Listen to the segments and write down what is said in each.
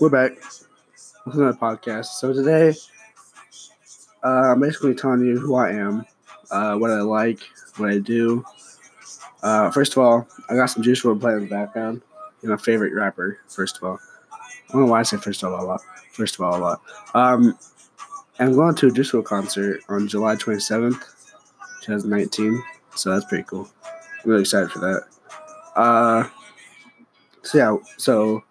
we're back with another podcast. So today, uh, I'm basically telling you who I am, uh, what I like, what I do. Uh, first of all, I got some Juice WRLD playing in the background. You know, favorite rapper. First of all, I don't know why I say first of all a lot. First of all, a lot. Um, I'm going to a Juice WRLD concert on July 27th, 2019. So that's pretty cool. I'm really excited for that. Uh, so yeah, so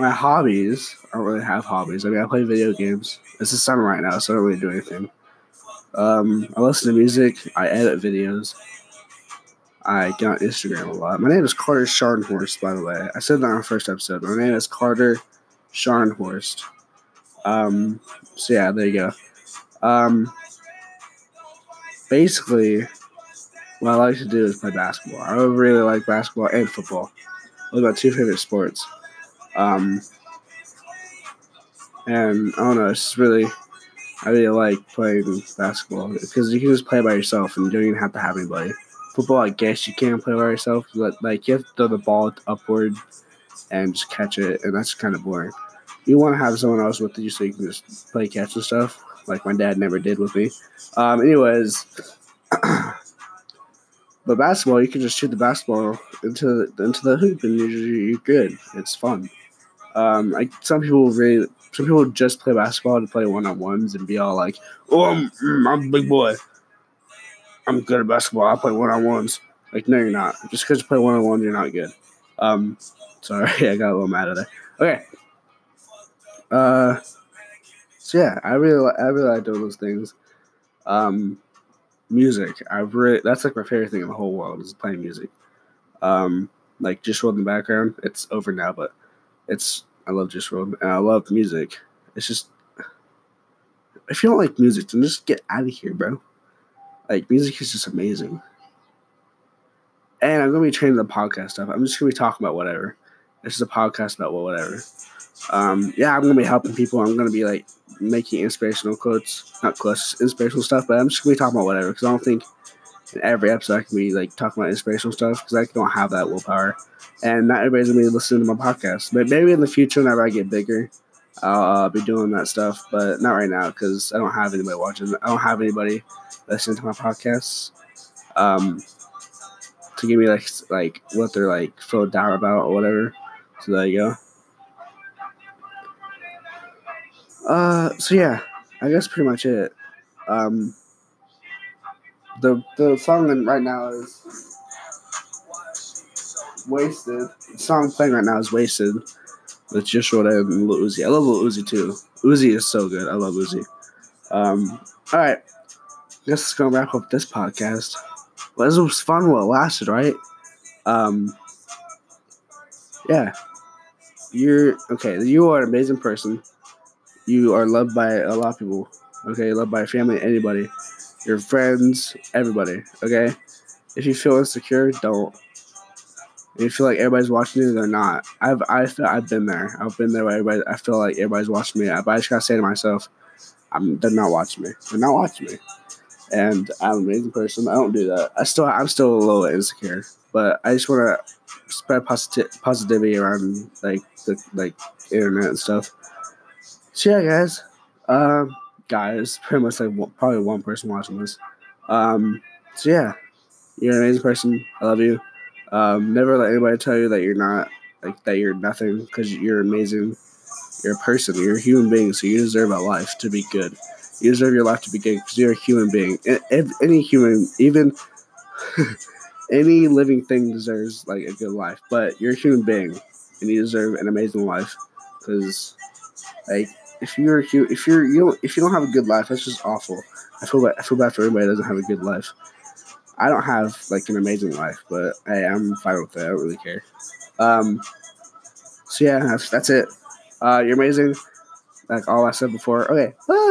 my hobbies, I don't really have hobbies. I mean, I play video games. It's the summer right now, so I don't really do anything. Um, I listen to music. I edit videos. I get on Instagram a lot. My name is Carter Scharnhorst, by the way. I said that on the first episode. My name is Carter Scharnhorst. Um, so yeah, there you go. Um, basically, what I like to do is play basketball. I really like basketball and football. Those are my two favorite sports. Um, and I don't know, it's really, I really like playing basketball because you can just play by yourself and you don't even have to have anybody. Football, I guess you can play by yourself, but like you have to throw the ball upward and just catch it, and that's kind of boring. You want to have someone else with you so you can just play catch and stuff, like my dad never did with me. Um, anyways. But basketball, you can just shoot the basketball into the, into the hoop and you're, you're good. It's fun. Um, like some people really, some people just play basketball to play one on ones and be all like, "Oh, I'm, mm, I'm a big boy. I'm good at basketball. I play one on ones." Like, no, you're not. Just because you play one on one, you're not good. Um, sorry, I got a little mad at it. Okay. Uh, so yeah, I really, I really like doing those things. Um, music. I really that's like my favorite thing in the whole world is playing music. Um, like Juice WRLD in the background. It's over now, but it's I love Juice and I love music. It's just if you don't like music, then just get out of here, bro. Like music is just amazing. And I'm gonna be training the podcast stuff. I'm just gonna be talking about whatever. This is a podcast about whatever. Um, yeah, I'm gonna be helping people. I'm gonna be like making inspirational quotes, not quotes, inspirational stuff. But I'm just gonna be talking about whatever because I don't think in every episode I can be like talking about inspirational stuff because I don't have that willpower, and not everybody's gonna be listening to my podcast. But maybe in the future, whenever I get bigger, I'll uh, be doing that stuff. But not right now because I don't have anybody watching. I don't have anybody listening to my podcasts. Um, to give me like like what they're like feel down about or whatever. So there you go. Uh, so yeah, I guess pretty much it. Um, the the song right now is "Wasted." The song playing right now is "Wasted" with WRLD and Lil Uzi. I love Lil Uzi too. Uzi is so good. I love Uzi. Um, all right, guess let's go wrap up this podcast. Well, this was fun while it lasted, right? Um, yeah, you're okay. You are an amazing person you are loved by a lot of people. Okay, loved by family, anybody, your friends, everybody. Okay, if you feel insecure, don't. If you feel like everybody's watching you, they're not. I've I've I've been there. I've been there. Where everybody, I feel like everybody's watching me. But I just gotta say to myself, I'm they're not watching me. They're not watching me. And I'm an amazing person. I don't do that. I still I'm still a little insecure, but I just want to spread positive positivity around like the like internet and stuff. So yeah, guys, um, guys, pretty much like probably one person watching this. Um, so yeah, you're an amazing person. I love you. Um, never let anybody tell you that you're not like that you're nothing because you're amazing. You're a person. You're a human being, so you deserve a life to be good. You deserve your life to be good because you're a human being. Any human, even any living thing, deserves like a good life. But you're a human being, and you deserve an amazing life because, like, if you're if you're you don't, if you don't have a good life, that's just awful. I feel bad. I feel bad for everybody that doesn't have a good life. I don't have like an amazing life, but hey, I'm fine with it. I don't really care. Um, so yeah, that's, that's it. Uh, you're amazing. Like all I said before. Okay, bye.